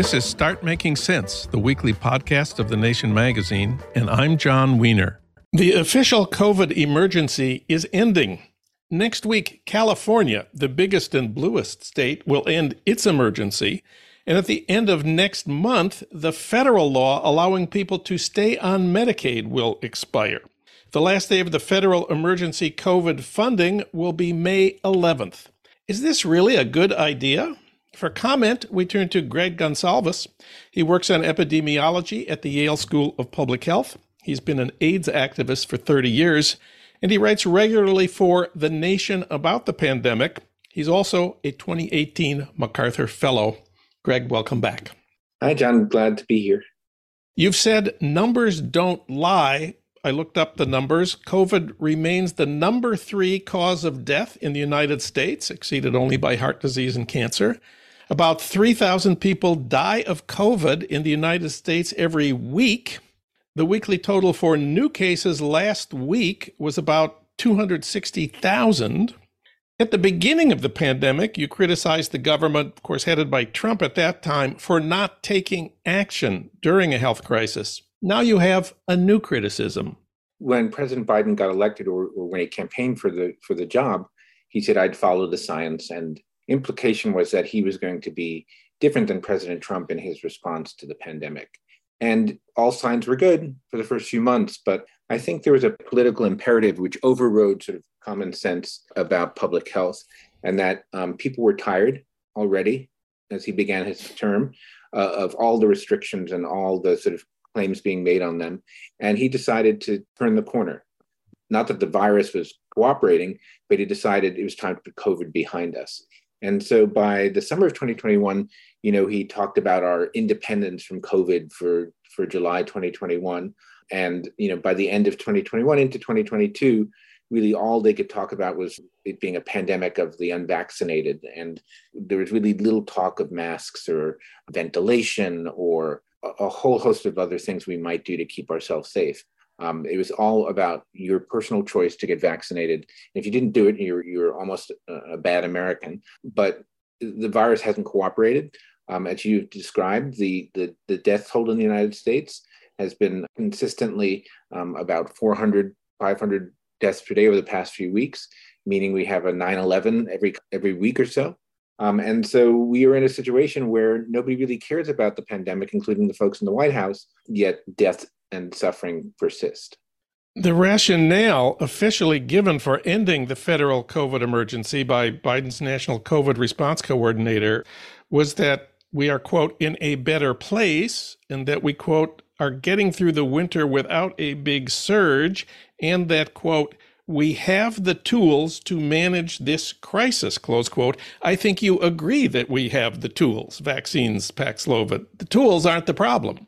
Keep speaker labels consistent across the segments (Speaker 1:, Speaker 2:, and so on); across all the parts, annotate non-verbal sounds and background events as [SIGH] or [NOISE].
Speaker 1: This is Start Making Sense, the weekly podcast of The Nation magazine, and I'm Jon Wiener. The official COVID emergency is ending. Next week, California, the biggest and bluest state, will end its emergency. And at the end of next month, the federal law allowing people to stay on Medicaid will expire. The last day of the federal emergency COVID funding will be May 11th. Is this really a good idea? For comment, we turn to Gregg Gonsalves. He works on epidemiology at the Yale School of Public Health. He's been an AIDS activist for 30 years and he writes regularly for The Nation about the pandemic. He's also a 2018 MacArthur Fellow. Gregg, welcome back.
Speaker 2: Hi, Jon. Glad to be here.
Speaker 1: You've said numbers don't lie. I looked up the numbers. COVID remains the number three cause of death in the United States, exceeded only by heart disease and cancer. About 3,000 people die of COVID in the United States every week. The weekly total for new cases last week was about 260,000. At the beginning of the pandemic, you criticized the government, of course, headed by Trump at that time, for not taking action during a health crisis. Now you have a new criticism.
Speaker 2: When President Biden got elected or, or when he campaigned for the for the job, he said I'd follow the science and implication was that he was going to be different than President Trump in his response to the pandemic. And all signs were good for the first few months. But I think there was a political imperative which overrode sort of common sense about public health, and that um, people were tired already as he began his term uh, of all the restrictions and all the sort of claims being made on them. And he decided to turn the corner. Not that the virus was cooperating, but he decided it was time to put COVID behind us. And so by the summer of 2021, you know, he talked about our independence from COVID for, for July 2021. And, you know, by the end of 2021 into 2022, really all they could talk about was it being a pandemic of the unvaccinated. And there was really little talk of masks or ventilation or a, whole host of other things we might do to keep ourselves safe. Um, it was all about your personal choice to get vaccinated. If you didn't do it, you're you're almost a, a bad American. But the virus hasn't cooperated. Um, as you've described, the, the, the death toll in the United States has been consistently um, about 400, 500 deaths per day over the past few weeks, meaning we have a 9 11 every, every week or so. Um, and so we are in a situation where nobody really cares about the pandemic, including the folks in the White House, yet death and suffering persist.
Speaker 1: The rationale officially given for ending the federal COVID emergency by Biden's National COVID Response Coordinator was that we are, quote, in a better place, and that we, quote, are getting through the winter without a big surge, and that, quote, we have the tools to manage this crisis, close quote. I think you agree that we have the tools, vaccines, Paxlovid. The tools aren't the problem.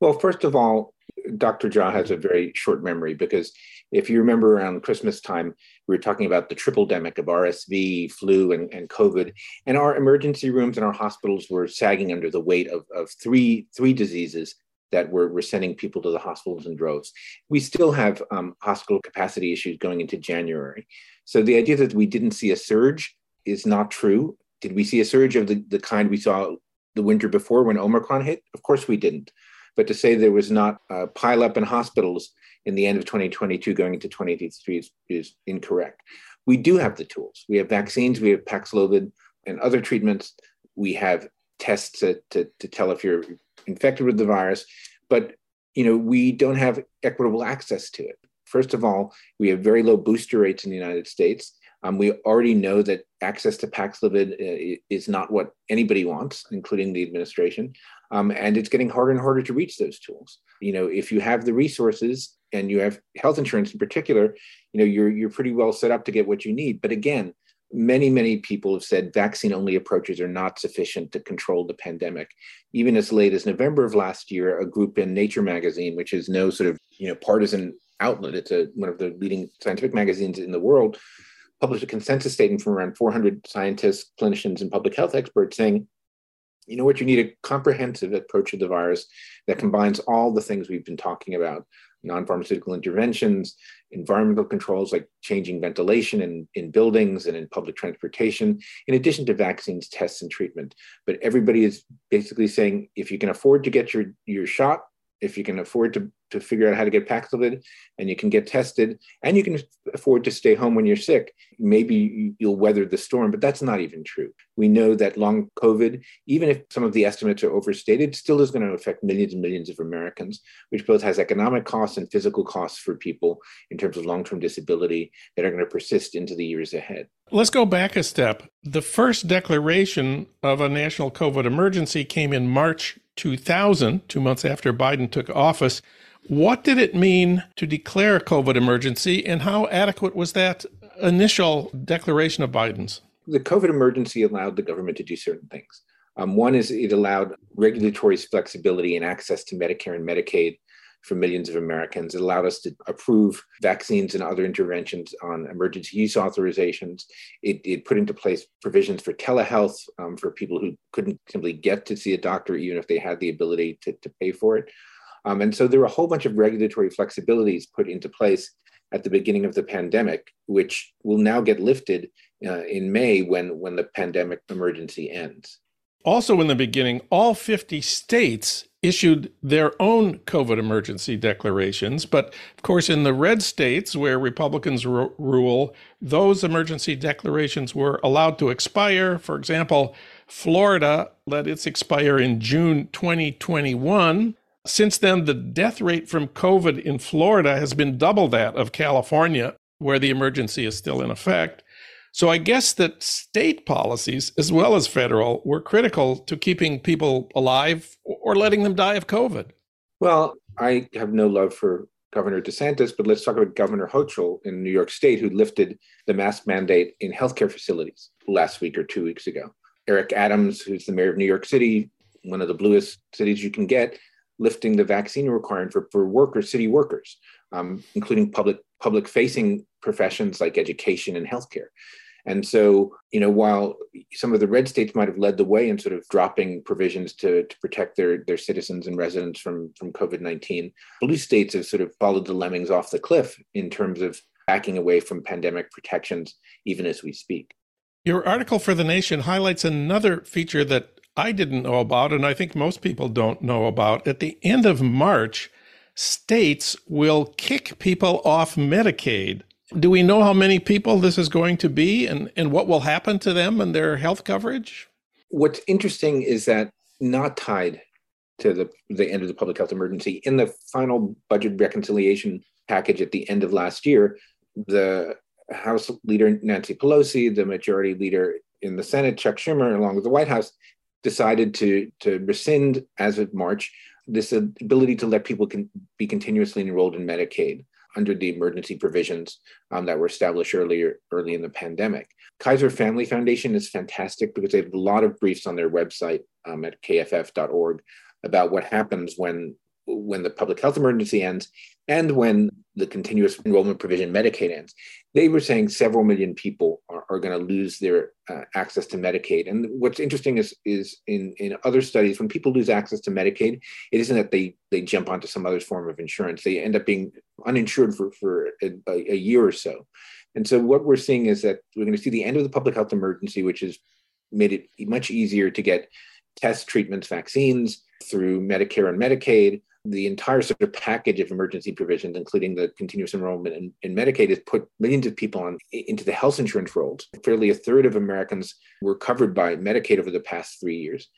Speaker 2: Well, first of all, Dr. Jha has a very short memory because if you remember around Christmas time, we were talking about the triple demic of RSV, flu, and, and COVID. And our emergency rooms and our hospitals were sagging under the weight of, of three, three diseases that we're sending people to the hospitals in droves. We still have um, hospital capacity issues going into January. So the idea that we didn't see a surge is not true. Did we see a surge of the, the kind we saw the winter before when Omicron hit? Of course we didn't. But to say there was not a pileup in hospitals in the end of 2022 going into 2023 is, is incorrect. We do have the tools. We have vaccines, we have Paxlovid and other treatments. We have tests to, to, to tell if you're infected with the virus, but you know we don't have equitable access to it. First of all, we have very low booster rates in the United States. Um, we already know that access to Paxlovid uh, is not what anybody wants, including the administration. Um, and it's getting harder and harder to reach those tools. You know, if you have the resources and you have health insurance in particular, you know, you're you're pretty well set up to get what you need. But again, many many people have said vaccine only approaches are not sufficient to control the pandemic. Even as late as November of last year, a group in Nature magazine, which is no sort of you know partisan outlet, it's a one of the leading scientific magazines in the world, published a consensus statement from around 400 scientists, clinicians, and public health experts saying you know what you need a comprehensive approach to the virus that combines all the things we've been talking about non pharmaceutical interventions, environmental controls like changing ventilation in, in buildings and in public transportation, in addition to vaccines, tests, and treatment. But everybody is basically saying if you can afford to get your, your shot, if you can afford to, to figure out how to get paxlovid and you can get tested and you can afford to stay home when you're sick, maybe you'll weather the storm, but that's not even true. We know that long COVID, even if some of the estimates are overstated, still is going to affect millions and millions of Americans, which both has economic costs and physical costs for people in terms of long term disability that are going to persist into the years ahead.
Speaker 1: Let's go back a step. The first declaration of a national COVID emergency came in March 2000, two months after Biden took office. What did it mean to declare a COVID emergency, and how adequate was that initial declaration of Biden's?
Speaker 2: The COVID emergency allowed the government to do certain things. Um, one is it allowed regulatory flexibility and access to Medicare and Medicaid for millions of Americans. It allowed us to approve vaccines and other interventions on emergency use authorizations. It, it put into place provisions for telehealth um, for people who couldn't simply get to see a doctor, even if they had the ability to, to pay for it. Um, and so there were a whole bunch of regulatory flexibilities put into place at the beginning of the pandemic, which will now get lifted uh, in May when, when the pandemic emergency ends.
Speaker 1: Also, in the beginning, all 50 states issued their own COVID emergency declarations. But of course, in the red states where Republicans rule, those emergency declarations were allowed to expire. For example, Florida let its expire in June 2021. Since then, the death rate from COVID in Florida has been double that of California, where the emergency is still in effect. So I guess that state policies, as well as federal, were critical to keeping people alive or letting them die of COVID.
Speaker 2: Well, I have no love for Governor DeSantis, but let's talk about Governor Hochul in New York State, who lifted the mask mandate in healthcare facilities last week or two weeks ago. Eric Adams, who's the mayor of New York City, one of the bluest cities you can get, lifting the vaccine requirement for, for workers, city workers, um, including public public facing professions like education and healthcare. And so, you know, while some of the red states might have led the way in sort of dropping provisions to, to protect their, their citizens and residents from, from COVID 19, blue states have sort of followed the lemmings off the cliff in terms of backing away from pandemic protections, even as we speak.
Speaker 1: Your article for The Nation highlights another feature that I didn't know about, and I think most people don't know about. At the end of March, states will kick people off Medicaid do we know how many people this is going to be and, and what will happen to them and their health coverage?
Speaker 2: What's interesting is that not tied to the, the end of the public health emergency, in the final budget reconciliation package at the end of last year, the House leader Nancy Pelosi, the majority leader in the Senate, Chuck Schumer, along with the White House, decided to, to rescind as of March this ability to let people can be continuously enrolled in Medicaid under the emergency provisions um, that were established earlier early in the pandemic. Kaiser Family Foundation is fantastic because they have a lot of briefs on their website um, at kff.org about what happens when when the public health emergency ends and when the continuous enrollment provision Medicaid ends. They were saying several million people are, are going to lose their uh, access to Medicaid. And what's interesting is, is in, in other studies, when people lose access to Medicaid, it isn't that they, they jump onto some other form of insurance. They end up being uninsured for, for a, a year or so. And so what we're seeing is that we're going to see the end of the public health emergency, which has made it much easier to get tests, treatments, vaccines through Medicare and Medicaid the entire sort of package of emergency provisions, including the continuous enrollment in, in Medicaid, has put millions of people on into the health insurance rolls. Fairly a third of Americans were covered by Medicaid over the past three years.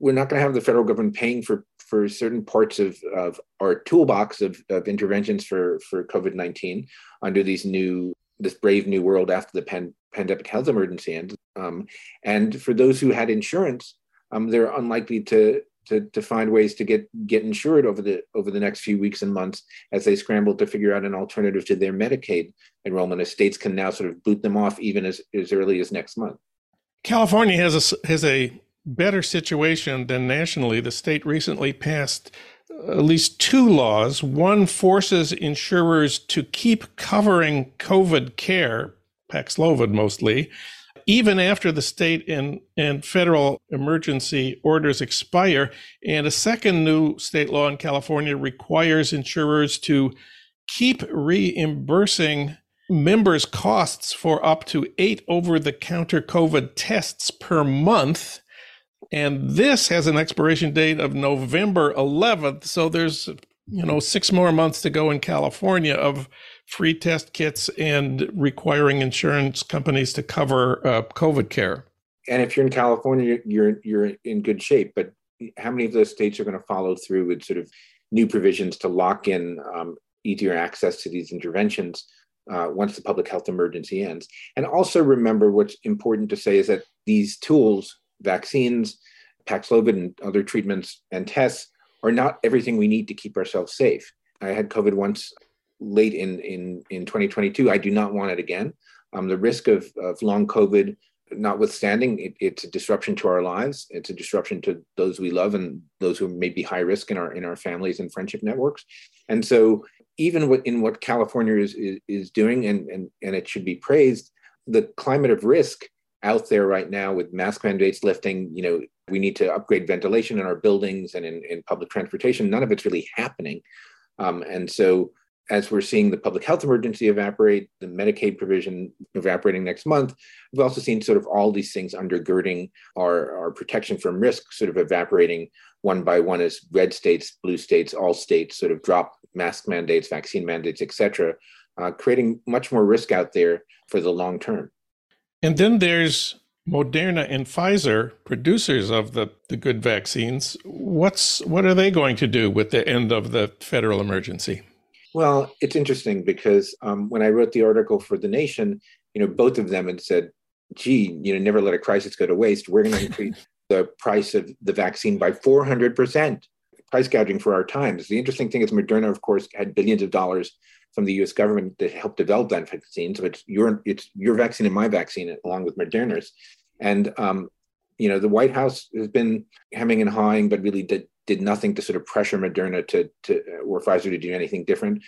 Speaker 2: We're not going to have the federal government paying for for certain parts of, of our toolbox of, of interventions for, for COVID 19 under these new this brave new world after the pan, pandemic health emergency ends. Um, and for those who had insurance, um, they're unlikely to to, to find ways to get get insured over the over the next few weeks and months as they scramble to figure out an alternative to their Medicaid enrollment. As states can now sort of boot them off even as, as early as next month.
Speaker 1: California has a has a better situation than nationally. The state recently passed at least two laws. One forces insurers to keep covering COVID care, Paxlovid mostly, even after the state and, and federal emergency orders expire. And a second new state law in California requires insurers to keep reimbursing members' costs for up to eight over the counter COVID tests per month. And this has an expiration date of November 11th. So there's, you know, six more months to go in California of free test kits and requiring insurance companies to cover uh, COVID care.
Speaker 2: And if you're in California, you're you're in good shape. But how many of those states are going to follow through with sort of new provisions to lock in um, easier access to these interventions uh, once the public health emergency ends? And also remember what's important to say is that these tools, vaccines, Paxlovid, and other treatments and tests are not everything we need to keep ourselves safe. I had COVID once late in, in, in 2022. I do not want it again. Um, the risk of, of long COVID, notwithstanding, it, it's a disruption to our lives. It's a disruption to those we love and those who may be high risk in our in our families and friendship networks. And so, even what, in what California is, is, is doing, and, and, and it should be praised, the climate of risk out there right now with mask mandates lifting, you know, we need to upgrade ventilation in our buildings and in, in public transportation. None of it's really happening. Um, and so as we're seeing the public health emergency evaporate, the Medicaid provision evaporating next month, we've also seen sort of all these things undergirding our, our protection from risk sort of evaporating one by one as red states, blue states, all states sort of drop mask mandates, vaccine mandates, et cetera, uh, creating much more risk out there for the long term.
Speaker 1: And then there's Moderna and Pfizer, producers of the, the good vaccines. What's what are they going to do with the end of the federal emergency?
Speaker 2: Well, it's interesting because um, when I wrote the article for The Nation, you know, both of them had said, gee, you know, never let a crisis go to waste. We're going to increase [LAUGHS] the price of the vaccine by 400%, price gouging for our times. The interesting thing is Moderna, of course, had billions of dollars from the U.S. government to help develop that vaccine. So it's your it's your vaccine and my vaccine along with Moderna's. And um, you know, the White House has been hemming and hawing, but really did did nothing to sort of pressure Moderna to, to or Pfizer to do anything different.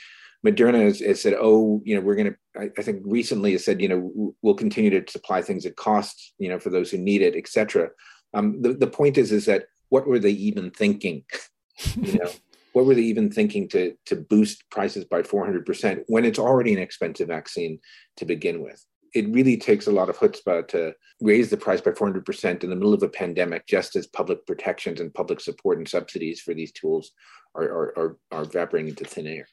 Speaker 2: Moderna has, has said, oh, you know, we're going to, I, I, think recently has said, you know, we'll continue to supply things at cost, you know, for those who need it, et cetera. Um, the, the point is, is that what were they even thinking? [LAUGHS] you know, what were they even thinking to, to boost prices by 400% when it's already an expensive vaccine to begin with? It really takes a lot of chutzpah to raise the price by 400% in the middle of a pandemic, just as public protections and public support and subsidies for these tools are, are, are, are evaporating into thin air.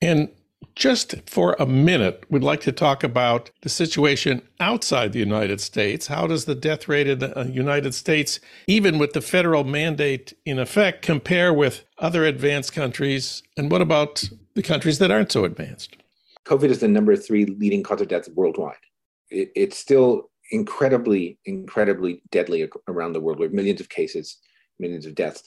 Speaker 1: And just for a minute, we'd like to talk about the situation outside the United States. How does the death rate in the uh, United States, even with the federal mandate in effect, compare with other advanced countries? And what about the countries that aren't so advanced?
Speaker 2: COVID is the number three leading cause of death worldwide it, it's still incredibly, incredibly deadly around the world. We have millions of cases, millions of deaths.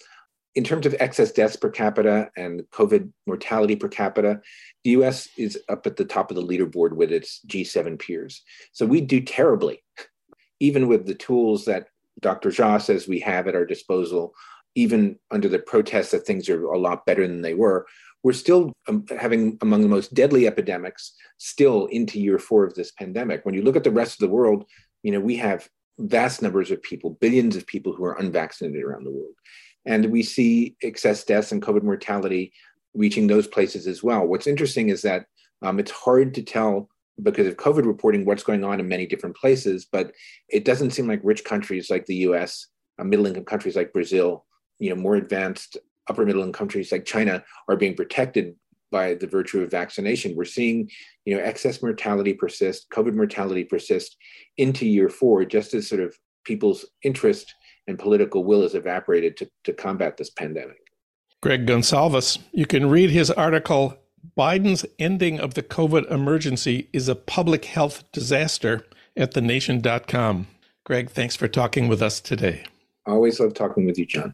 Speaker 2: In terms of excess deaths per capita and COVID mortality per capita, the US is up at the top of the leaderboard with its G7 peers. So we do terribly, even with the tools that Dr. Jha says we have at our disposal, even under the protest that things are a lot better than they were we're still um, having among the most deadly epidemics still into year four of this pandemic. When you look at the rest of the world, you know, we have vast numbers of people, billions of people who are unvaccinated around the world. And we see excess deaths and COVID mortality reaching those places as well. What's interesting is that um, it's hard to tell because of COVID reporting what's going on in many different places, but it doesn't seem like rich countries like the US, uh, middle income countries like Brazil, you know, more advanced upper middle income countries like China are being protected by the virtue of vaccination. We're seeing, you know, excess mortality persist, COVID mortality persist into year four, just as sort of people's interest and political will has evaporated to, to combat this pandemic.
Speaker 1: Gregg Gonsalves, you can read his article, Biden's Ending of the COVID Emergency is a Public Health Disaster at thenation.com. Gregg, thanks for talking with us today.
Speaker 2: I always love talking with you, Jon.